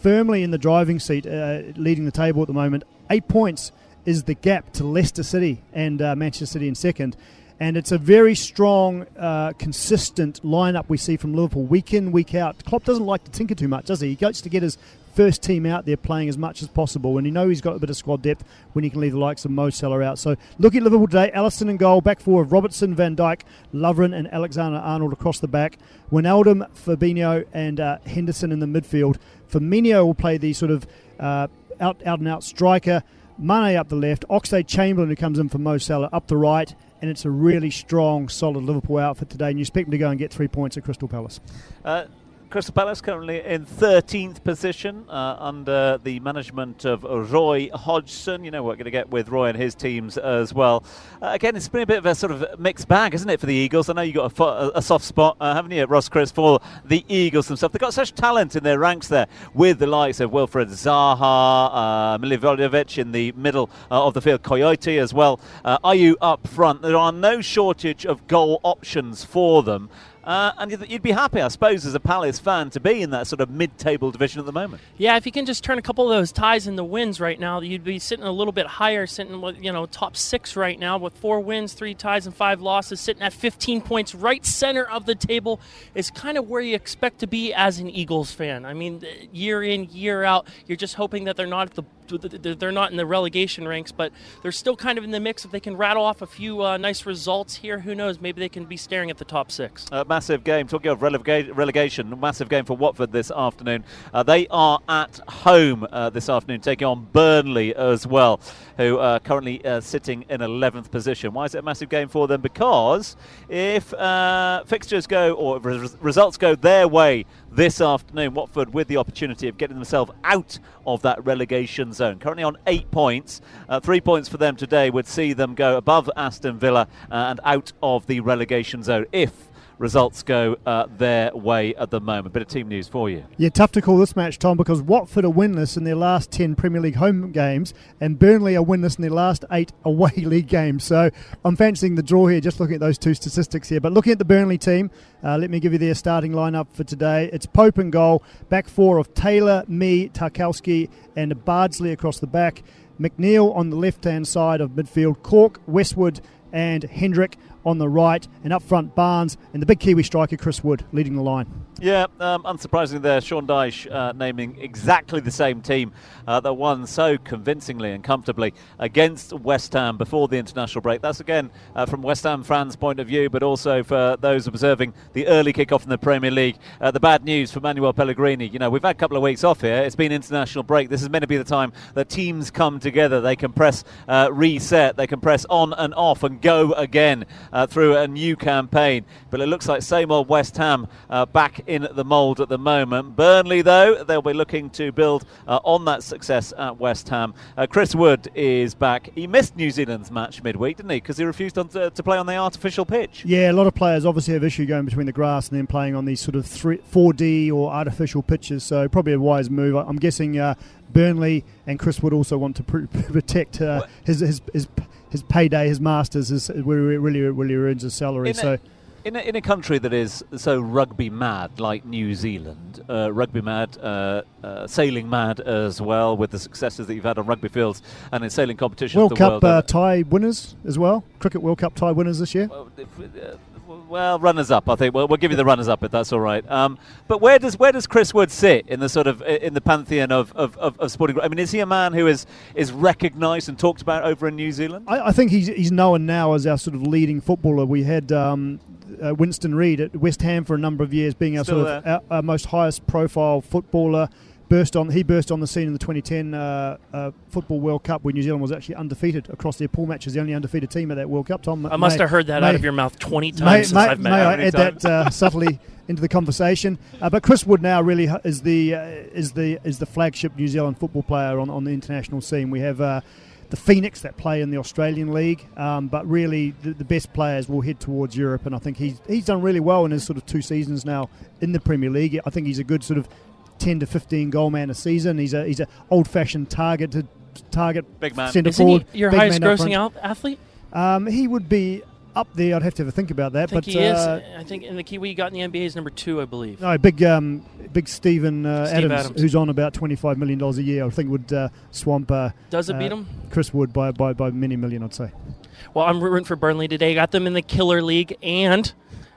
firmly in the driving seat, uh, leading the table at the moment. Eight points is the gap to Leicester City and uh, Manchester City in second. And it's a very strong, uh, consistent lineup we see from Liverpool week in, week out. Klopp doesn't like to tinker too much, does he? He goes to get his first team out there playing as much as possible, and you know he's got a bit of squad depth when he can leave the likes of Mo Salah out. So look at Liverpool today, Alisson in goal, back four of Robertson, Van Dijk, Lovren, and Alexander Arnold across the back. Wijnaldum, Fabinho, and uh, Henderson in the midfield. Firmino will play the sort of uh, out out and out striker. Mane up the left, Oxlade Chamberlain who comes in for Mo Salah up the right, and it's a really strong, solid Liverpool outfit today. And you expect them to go and get three points at Crystal Palace. Uh, Crystal Palace currently in 13th position uh, under the management of Roy Hodgson. You know what we're going to get with Roy and his teams as well. Uh, again, it's been a bit of a sort of mixed bag, isn't it, for the Eagles? I know you've got a, fo- a soft spot, uh, haven't you, Ross Crist, for the Eagles themselves. They've got such talent in their ranks there with the likes of Wilfred Zaha, uh, Milivojevic in the middle uh, of the field, Coyote as well. Uh, you up front. There are no shortage of goal options for them. Uh, and you'd, be happy, I suppose, as a Palace fan, to be in that sort of mid-table division at the moment. Yeah, if you can just turn a couple of those ties into wins right now, you'd be sitting a little bit higher, sitting you know top six right now with four wins, three ties, and five losses, sitting at 15 points, right center of the table. Is kind of where you expect to be as an Eagles fan. I mean, year in, year out, you're just hoping that they're not at the they're not in the relegation ranks, but they're still kind of in the mix. If they can rattle off a few uh, nice results here, who knows? Maybe they can be staring at the top six. Uh, massive game. Talking of relega- relegation, massive game for Watford this afternoon. Uh, they are at home uh, this afternoon, taking on Burnley as well, who are currently uh, sitting in 11th position. Why is it a massive game for them? Because if uh, fixtures go or res- results go their way this afternoon. Watford with the opportunity of getting themselves out of that relegation zone. Currently on eight points. Uh, three points for them today would see them go above Aston Villa uh, and out of the relegation zone if results go uh, their way at the moment. Bit of team news for you. Yeah, tough to call this match, Tom, because Watford are winless in their last 10 Premier League home games, and Burnley are winless in their last eight away league games. So I'm fancying the draw here, just looking at those two statistics here. But looking at the Burnley team, uh, let me give you their starting lineup for today. It's Pope and goal, back four of Taylor, Mee, Tarkowski, and Bardsley across the back. McNeil on the left hand side of midfield, Cork, Westwood, and Hendrick on the right, and up front Barnes and the big Kiwi striker Chris Wood leading the line. Yeah, um, unsurprisingly, there, Sean Dyche uh, naming exactly the same team uh, that won so convincingly and comfortably against West Ham before the international break. That's again uh, from West Ham fans' point of view, but also for those observing the early kick-off in the Premier League. Uh, the bad news for Manuel Pellegrini, you know, we've had a couple of weeks off here. It's been international break. This is meant to be the time that teams come together. They can press uh, reset, they can press on and off and go again uh, through a new campaign. But it looks like same old West Ham back in the mould at the moment. Burnley, though, they'll be looking to build uh, on that success at West Ham. Uh, Chris Wood is back. He missed New Zealand's match midweek, didn't he? Because he refused on to, to, play on the artificial pitch. Yeah, a lot of players obviously have issue going between the grass and then playing on these sort of 3, 4D or artificial pitches. So probably a wise move. I'm guessing uh, Burnley and Chris Wood also want to pr- protect uh, his, his, his his payday, his masters, is where he really really earns his salary. In so. A- in a, in a country that is so rugby mad like New Zealand, uh, rugby mad, uh, uh, sailing mad as well, with the successes that you've had on rugby fields and in sailing competitions. World Cup world tie winners as well. Cricket World Cup tie winners this year. Well, uh, well, runners up, I think. Well, we'll give you the runners up if that's all right. Um, but where does where does Chris Wood sit in the sort of in the pantheon of, of, of, of sporting? I mean, is he a man who is is recognised and talked about over in New Zealand? I, I, think he's he's known now as our sort of leading footballer. We had um, uh, Winston Reid at West Ham for a number of years, being our Still sort of our, our most highest profile footballer. Burst on, he burst on the scene in the 2010 uh, uh, Football World Cup, where New Zealand was actually undefeated across their pool matches, the only undefeated team at that World Cup. Tom, I must may, have heard that may, out of your mouth 20 times may, since I've met may. I add that uh, subtly into the conversation? Uh, but Chris Wood now really is the uh, is the is the flagship New Zealand football player on, on the international scene. We have uh, the Phoenix that play in the Australian League, um, but really the, the, best players will head towards Europe, and I think he's he's done really well in his sort of two seasons now in the Premier League. I think he's a good sort of ten to fifteen goal man a season. He's a he's an old fashioned target to target big man. Isn't forward. he your highest grossing out athlete? Um, he would be up there. I'd have to have a think about that. I think but he is. uh, I think in the Kiwi he got in the NBA is number two, I believe. No, big, um, big Stephen uh, Steve Adams, Adams. who's on about twenty-five million dollars a year. I think would uh, swamp. Uh, Does it uh, beat him? Chris Wood by, by by many million, I'd say. Well, I'm rooting for Burnley today. Got them in the Killer League, and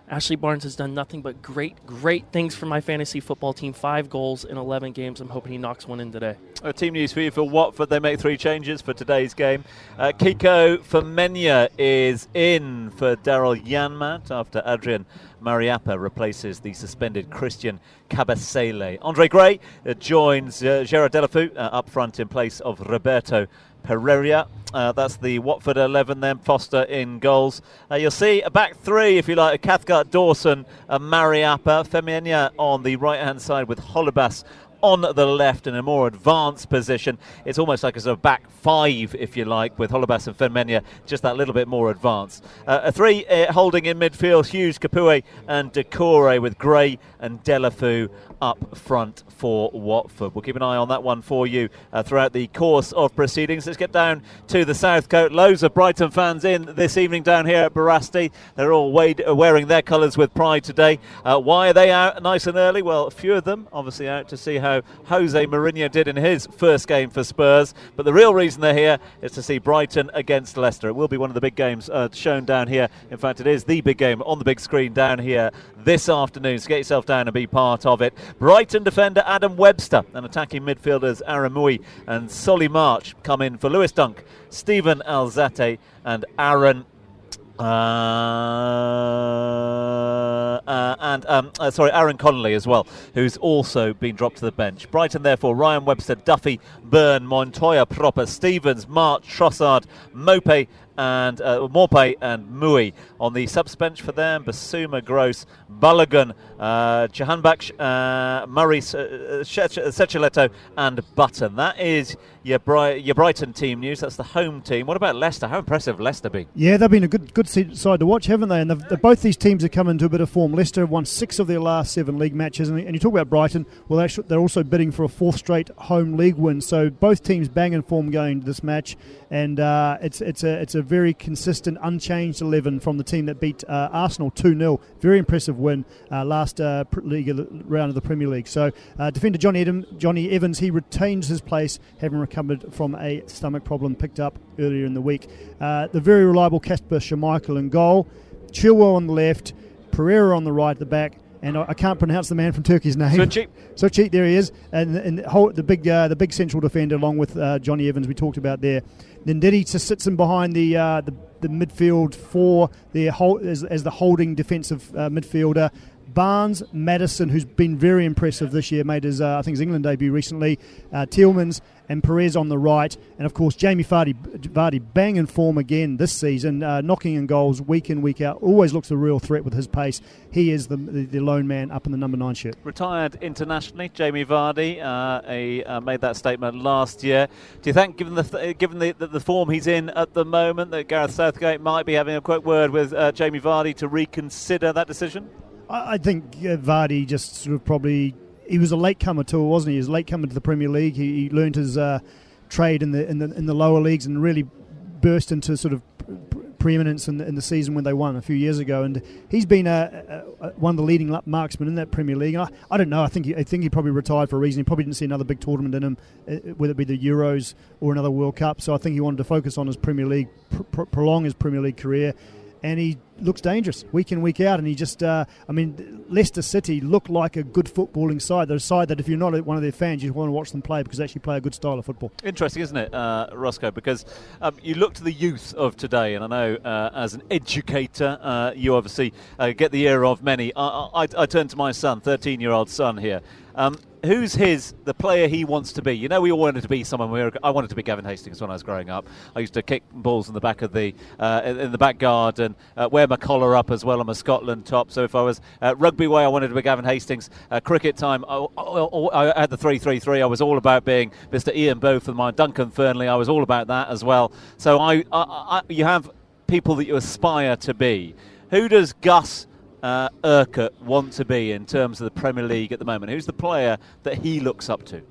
Ashley Barnes has done nothing but great, great things for my fantasy football team. Five goals in 11 games. I'm hoping he knocks one in today. Uh, team news for you for Watford. They make three changes for today's game. Uh, Kiko Femenia is in for Daryl Janmaat after Adrian Mariappa replaces the suspended Christian Kabasele. Andre Gray uh, joins uh, Gerard Deulofeu uh, up front in place of Roberto Pereyra. Uh, that's the Watford 11 then. Foster in goals. Uh, you'll see a back three, if you like, Cathcart, Dawson, Mariappa. Femenia on the right hand side with Holebas on the left in a more advanced position. It's almost like a sort of back five, if you like, with Holebas and Femenia just that little bit more advanced. Uh, a three uh, holding in midfield, Hughes, Capoue, and Doucouré with Gray and Deulofeu up front for Watford. We'll keep an eye on that one for you uh, throughout the course of proceedings. Let's get down to the South Coast. Loads of Brighton fans in this evening down here at Barasti. They're all uh, wearing their colours with pride today. Uh, why are they out nice and early? Well, a few of them obviously out to see how Jose Mourinho did in his first game for Spurs. But the real reason they're here is to see Brighton against Leicester. It will be one of the big games uh, shown down here. In fact, it is the big game on the big screen down here this afternoon. So get yourself down and be part of it. Brighton defender Adam Webster and attacking midfielders Aaron Mooy and Solly March come in for Lewis Dunk, Steven Alzate, and Aaron uh, uh, and um, uh, sorry, Aaron Connolly as well, who's also been dropped to the bench. Brighton, therefore, Ryan Webster, Duffy, Burn, Montoya, Propper, Stephens, March, Trossard, Mooy, and uh, Maupay and Mui on the subs bench for them. Bissouma, Gross, Balogun, uh, Jahanbakhsh, uh, Murray, uh, Schelotto, and Button. That is your, Bri- your Brighton team news. That's the home team. What about Leicester? How impressive Leicester been? Yeah, they've been a good good side to watch, haven't they? And they've, they've- both these teams have come into a bit of form. Leicester have won six of their last seven league matches, and, and you talk about Brighton. Well, actually, they're also bidding for a fourth straight home league win. So both teams bang in form going into this match, and uh, it's it's a it's a very consistent, unchanged eleven from the team that beat uh, Arsenal two 0 Very impressive win uh, last uh, league round of the Premier League. So uh, defender Johnny Edam, Johnny Evans he retains his place, having recovered from a stomach problem picked up earlier in the week. Uh, the very reliable Kasper Schmeichel in goal, Chilwell on the left, Pereira on the right at the back. And I I can't pronounce the man from Turkey's name. So cheap. So cheap, there he is, and, and the, whole, the big uh, the big central defender along with uh, Johnny Evans we talked about there. Ndidi just sits in behind the uh, the, the midfield for the hold, as, as the holding defensive uh, midfielder. Barnes, Maddison, who's been very impressive this year, made his uh, I think his England debut recently. Uh, Tielemans and Perez on the right, and of course Jamie Vardy, Vardy bang in form again this season, uh, knocking in goals week in week out. Always looks a real threat with his pace. He is the the, the lone man up in the number nine shirt. Retired internationally, Jamie Vardy uh, he, uh, made that statement last year. Do you think, given the th- given the, the, the form he's in at the moment, that Gareth Southgate might be having a quick word with uh, Jamie Vardy to reconsider that decision? I, I think uh, Vardy just sort of probably he was a late comer too, wasn't he? He was a late comer to the Premier League. He, he learned his uh, trade in the in the in the lower leagues and really burst into sort of preeminence in the, in the season when they won a few years ago. And he's been a, a, a, one of the leading marksmen in that Premier League. I, I don't know. I think he, I think he probably retired for a reason. He probably didn't see another big tournament in him, uh, whether it be the Euros or another World Cup. So I think he wanted to focus on his Premier League, pr- prolong his Premier League career and he looks dangerous week in week out. And he just, uh, I mean, Leicester City look like a good footballing side. They're a side that if you're not one of their fans, you want to watch them play because they actually play a good style of football. Interesting, isn't it, uh, Roscoe? Because um, you look to the youth of today, and I know uh, as an educator, uh, you obviously uh, get the ear of many. I, I, I turn to my son, 13 year old son here. Um, who's his the player he wants to be? You know, we all wanted to be someone. We were, I wanted to be Gavin Hastings when I was growing up. I used to kick balls in the back of the uh, in the back garden, uh, wear my collar up as well. I'm a Scotland top. So if I was uh, rugby way, I wanted to be Gavin Hastings. Uh, cricket time, I, I, I had the three three three. I was all about being Mr. Ian Botham my Duncan Fearnley. I was all about that as well. So I, I you have people that you aspire to be. Who does Gus? Uh, Urquhart want to be in terms of the Premier League at the moment? Who's the player that he looks up to?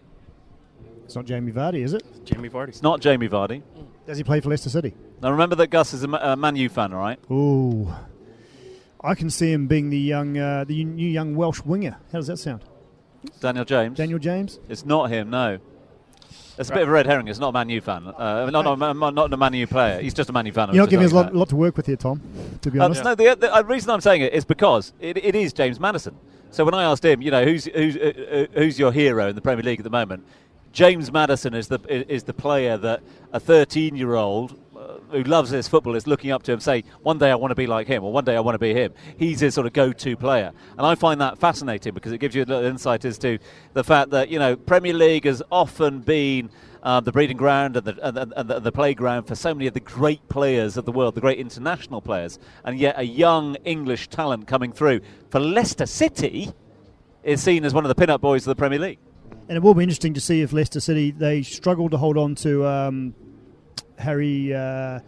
It's not Jamie Vardy, is it? Jamie Vardy. It's not Jamie Vardy. Does he play for Leicester City? Now remember that Gus is a, Ma- a Man U fan, all right? Ooh, I can see him being the young, uh, the new young Welsh winger. How does that sound? Daniel James. Daniel James. It's not him, no. It's a bit of a red herring. It's not a Man U fan. Uh, not, not, not, not a Man U player. He's just a Man U fan. You're not giving us a lot, lot to work with here, Tom. To be that. honest. Uh, no, the, the uh, reason I'm saying it is because it, it is James Maddison. So when I asked him, you know, who's who's uh, uh, who's your hero in the Premier League at the moment? James Maddison is the is the player that a 13 year old uh, who loves this football is looking up to him. Say, one day I want to be like him, or one day I want to be him. He's his sort of go to player, and I find that fascinating because it gives you a little insight as to the fact that you know Premier League has often been. Um, the breeding ground and the, and, the, and the playground for so many of the great players of the world, the great international players, and yet a young English talent coming through for Leicester City is seen as one of the pin-up boys of the Premier League. And it will be interesting to see if Leicester City they struggle to hold on to um, Harry. Uh,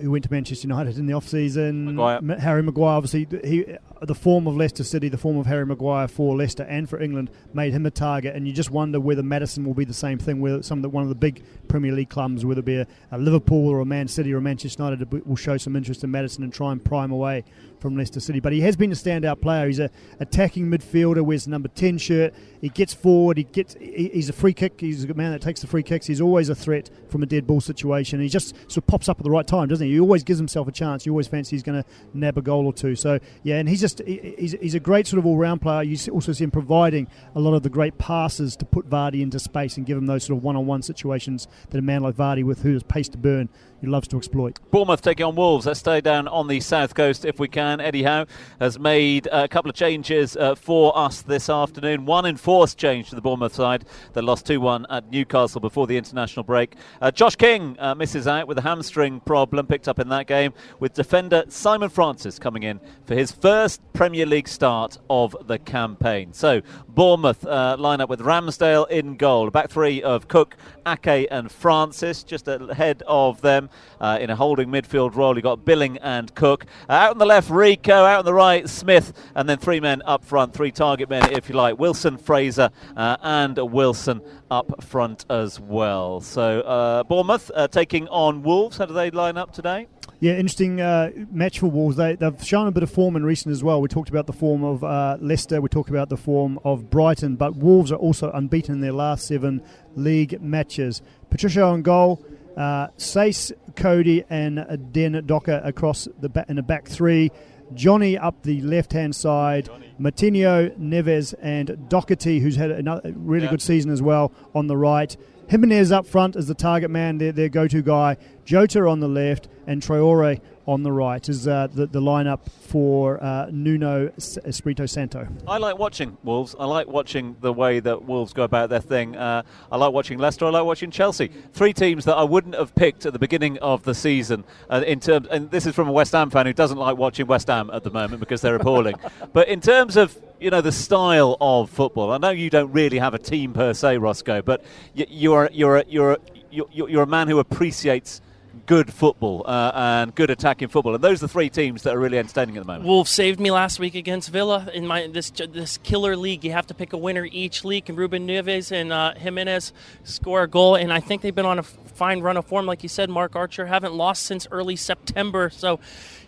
who went to Manchester United in the off season. Maguire. Harry Maguire, obviously, he the form of Leicester City, the form of Harry Maguire for Leicester and for England made him a target. And you just wonder whether Maddison will be the same thing. Whether some of the, one of the big Premier League clubs, whether it be a, a Liverpool or a Man City or a Manchester United, will show some interest in Maddison and try and prime away from Leicester City. But he has been a standout player. He's a attacking midfielder, wears the number ten shirt. He gets forward. He gets. He, he's a free kick. He's a man that takes the free kicks. He's always a threat from a dead ball situation. He just sort of pops up at the right time, doesn't he? He always gives himself a chance. You always fancy he's going to nab a goal or two. So yeah, and he's just he- he's, he's a great sort of all round player. You also see him providing a lot of the great passes to put Vardy into space and give him those sort of one on one situations that a man like Vardy, with who has pace to burn, he loves to exploit. Bournemouth taking on Wolves. Let's stay down on the south coast if we can. Eddie Howe has made a couple of changes uh, for us this afternoon. One enforced change to the Bournemouth side that lost 2 1 at Newcastle before the international break. Uh, Josh King uh, misses out with a hamstring problem picked up in that game, with defender Simon Francis coming in for his first Premier League start of the campaign. So, Bournemouth uh, line up with Ramsdale in goal. Back three of Cook, Ake, and Francis just ahead of them uh, in a holding midfield role. You've got Billing and Cook. Uh, out on the left, Rico. Out on the right, Smith. And then three men up front, three target men, if you like. Wilson, Fraser, uh, and Wilson up front as well. So uh, Bournemouth uh, taking on Wolves. How do they line up today? Yeah, interesting uh, match for Wolves. They, they've shown a bit of form in recent as well. We talked about the form of uh, Leicester, we talked about the form of Brighton, but Wolves are also unbeaten in their last seven league matches. Patricio on goal, uh, Saïss, Coady, and Dendoncker across the ba- in the back three. Johnny up the left hand side, Moutinho, Neves, and Doherty, who's had another really Yeah. good season as well, on the right. Jimenez up front as the target man, their, their go to guy. Jota on the left, and Traore on the right is uh, the, the lineup for uh, Nuno Espirito Santo. I like watching Wolves. I like watching the way that Wolves go about their thing. Uh, I like watching Leicester. I like watching Chelsea. Three teams that I wouldn't have picked at the beginning of the season. Uh, in terms, and this is from a West Ham fan who doesn't like watching West Ham at the moment because they're appalling. but in terms of you know the style of football, I know you don't really have a team per se, Roscoe, but y- you're you're you're you're, you're a man who appreciates. Good football uh, and good attacking football, and those are the three teams that are really entertaining at the moment. Wolves saved me last week against Villa in my this this killer league. You have to pick a winner each league, and Ruben Neves and uh, Jimenez score a goal. And I think they've been on a fine run of form, like you said. Marc Archer haven't lost since early September, so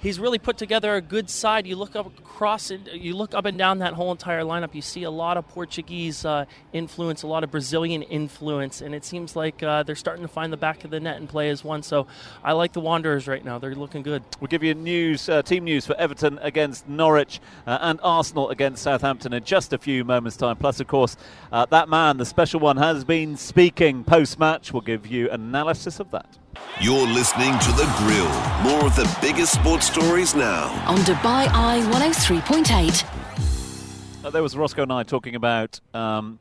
he's really put together a good side. You look up across, it, you look up and down that whole entire lineup. You see a lot of Portuguese uh, influence, a lot of Brazilian influence, and it seems like uh, they're starting to find the back of the net and play as one. So I like the Wanderers right now. They're looking good. We'll give you news, uh, team news for Everton against Norwich uh, and Arsenal against Southampton in just a few moments' time. Plus, of course, uh, that man, the special one, has been speaking post match. We'll give you analysis of that. You're listening to The Grill. More of the biggest sports stories now. On Dubai Eye 103.8. Uh, there was Roscoe and I talking about. Um,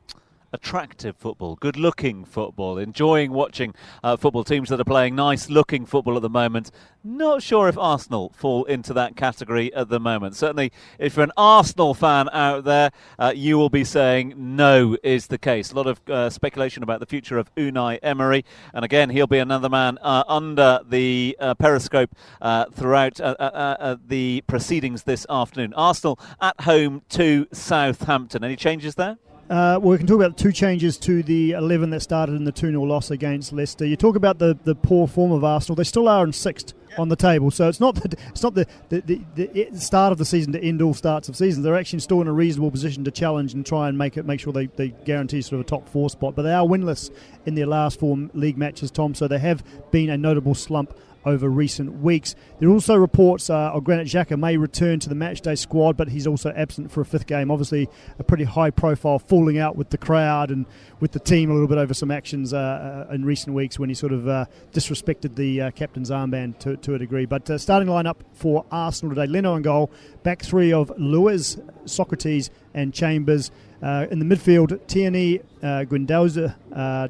Attractive football, good looking football, enjoying watching uh, football teams that are playing nice looking football at the moment. Not sure if Arsenal fall into that category at the moment. Certainly, if you're an Arsenal fan out there, uh, you will be saying no is the case. A lot of uh, speculation about the future of Unai Emery. And again, he'll be another man uh, under the uh, periscope uh, throughout the proceedings this afternoon. Arsenal at home to Southampton. Any changes there? Uh, well, we can talk about two changes to the 11 that started in the 2 0 loss against Leicester. You talk about the, the poor form of Arsenal. They still are in sixth on the table, so it's not the, it's not the, the, the, the start of the season to end all starts of seasons. They're actually still in a reasonable position to challenge and try and make it make sure they, they guarantee sort of a top four spot. But they are winless in their last four league matches, Tom. So they have been a notable slump over recent weeks. There are also reports uh, of Granit Xhaka may return to the matchday squad, but he's also absent for a fifth game. Obviously, a pretty high-profile falling out with the crowd and with the team a little bit over some actions uh, uh, in recent weeks when he sort of uh, disrespected the uh, captain's armband to, to a degree. But uh, starting lineup for Arsenal today: Leno and goal, back three of Luiz, Sokratis, and Chambers. Uh, in the midfield, Tierney, uh, uh,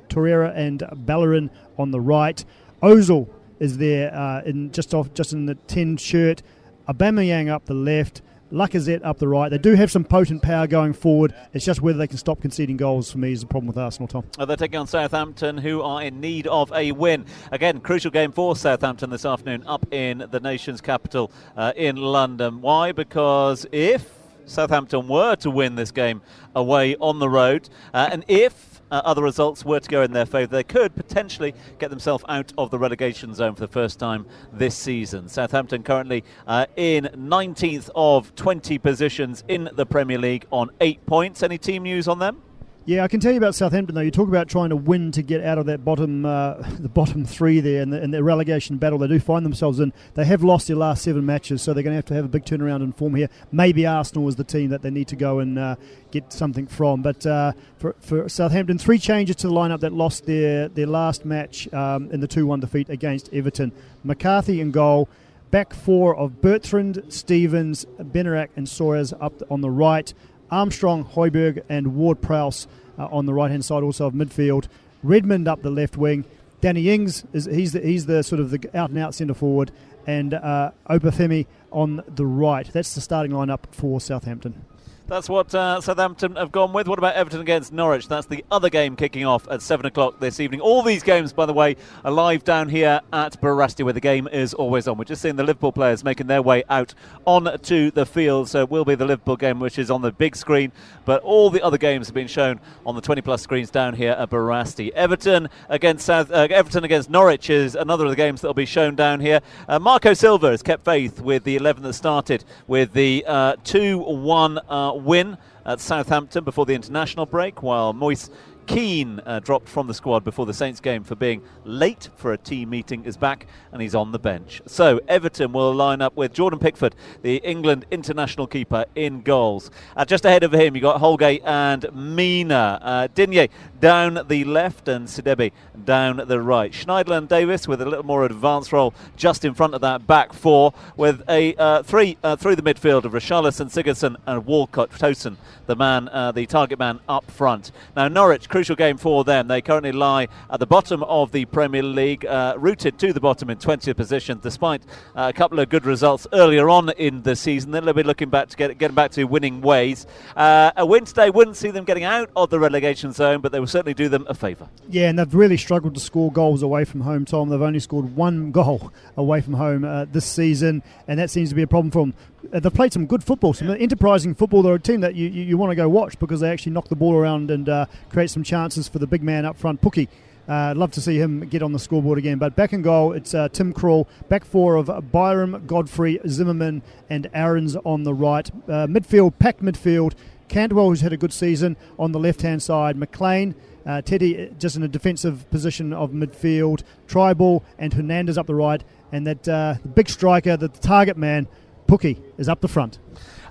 Torreira, and Bellerin on the right. Ozil is there uh, in just off just in the 10 shirt. Aubameyang up the left. Lacazette up the right. They do have some potent power going forward. It's just whether they can stop conceding goals for me is the problem with Arsenal, Tom. Uh, they're taking on Southampton, who are in need of a win. Again, crucial game for Southampton this afternoon up in the nation's capital uh, in London. Why? Because if Southampton were to win this game away on the road, uh, and if uh, other results were to go in their favour, they could potentially get themselves out of the relegation zone for the first time this season. Southampton currently uh, in 19th of 20 positions in the Premier League on eight points. Any team news on them? Yeah, I can tell you about Southampton though. You talk about trying to win to get out of that bottom, uh, the bottom three there, and the, the, relegation battle they do find themselves in. They have lost their last seven matches, so they're going to have to have a big turnaround in form here. Maybe Arsenal is the team that they need to go and uh, get something from. But uh, for, for Southampton, three changes to the lineup that lost their their last match um, in the two-one defeat against Everton. McCarthy in goal. Back four of Bertrand, Stephens, Bednarek, and Soares up on the right. Armstrong, Højbjerg, and Ward Prowse uh, on the right hand side, also of midfield. Redmond up the left wing. Danny Ings is he's the, he's the sort of the out and out centre forward, and uh, Obafemi on the right. That's the starting lineup for Southampton. That's what uh, Southampton have gone with. What about Everton against Norwich? That's the other game kicking off at 7 o'clock this evening. All these games, by the way, are live down here at Barasti, where the game is always on. We're just seeing the Liverpool players making their way out onto the field. So it will be the Liverpool game, which is on the big screen. But all the other games have been shown on the 20 plus screens down here at Barasti. Everton against South, uh, Everton against Norwich is another of the games that will be shown down here. Uh, Marco Silva has kept faith with the 11 that started with the uh, 2 1 uh, win at Southampton before the international break, while Moise Kean uh, dropped from the squad before the Saints game for being late for a team meeting is back and he's on the bench. So Everton will line up with Jordan Pickford, the England international keeper, in goals. Uh, just ahead of him, you got Holgate and Mina. Uh, Digne down the left and Sidibe down the right. Schneiderlin and Davis with a little more advanced role just in front of that back four with a uh, three uh, through the midfield of Richarlison, Sigurdsson and Walcott Tosun, the man, uh, the target man up front. Now Norwich crucial game for them. They currently lie at the bottom of the Premier League, uh, rooted to the bottom in 20th position, despite uh, a couple of good results earlier on in the season. They'll be looking back to get getting back to winning ways. Uh, a win today wouldn't see them getting out of the relegation zone, but they will certainly do them a favour. Yeah, and they've really struggled to score goals away from home, Tom. They've only scored one goal away from home uh, this season, and that seems to be a problem for them. Uh, they've played some good football, some enterprising football. They're a team that you, you, you want to go watch because they actually knock the ball around and uh, create some chances for the big man up front, Pukki. Uh, love to see him get on the scoreboard again. But back in goal, it's uh, Tim Krul. Back four of Byram, Godfrey, Zimmerman, and Aarons on the right. Uh, midfield, packed midfield. Cantwell, who's had a good season, on the left hand side. McLean, uh, Tettey, uh, just in a defensive position of midfield. Trybull and Hernandez up the right. And that uh, big striker, the target man, Pukki, is up the front.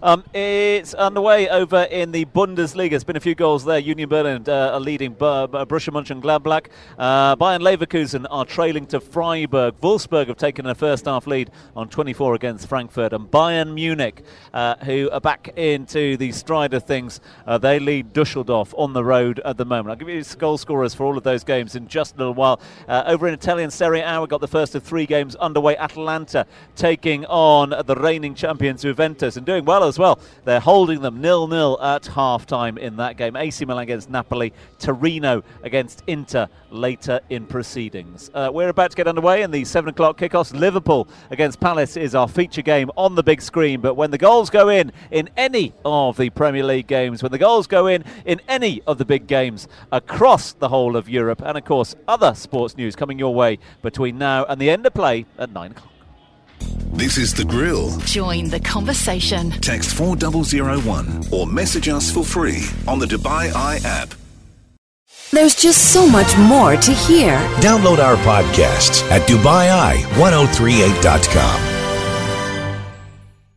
Um, it's underway over in the Bundesliga. There's been a few goals there. Union Berlin uh, are leading Borussia Mönchengladbach. Uh, Bayern Leverkusen are trailing to Freiburg. Wolfsburg have taken a first half lead on 24 against Frankfurt. And Bayern Munich, uh, who are back into the stride of things, uh, they lead Dusseldorf on the road at the moment. I'll give you goal scorers for all of those games in just a little while. Uh, over in Italian Serie A, we've got the first of three games underway. Atalanta taking on the reigning champions Juventus and doing well as well. They're holding them nil-nil at half-time in that game. AC Milan against Napoli, Torino against Inter later in proceedings. Uh, we're about to get underway in the 7 o'clock kickoffs. Liverpool against Palace is our feature game on the big screen. But when the goals go in in any of the Premier League games, when the goals go in in any of the big games across the whole of Europe, and of course other sports news coming your way between now and the end of play at 9 o'clock. This is The Grill. Join the conversation. Text 4001 or message us for free on the Dubai Eye app. There's just so much more to hear. Download our podcasts at DubaiEye1038.com.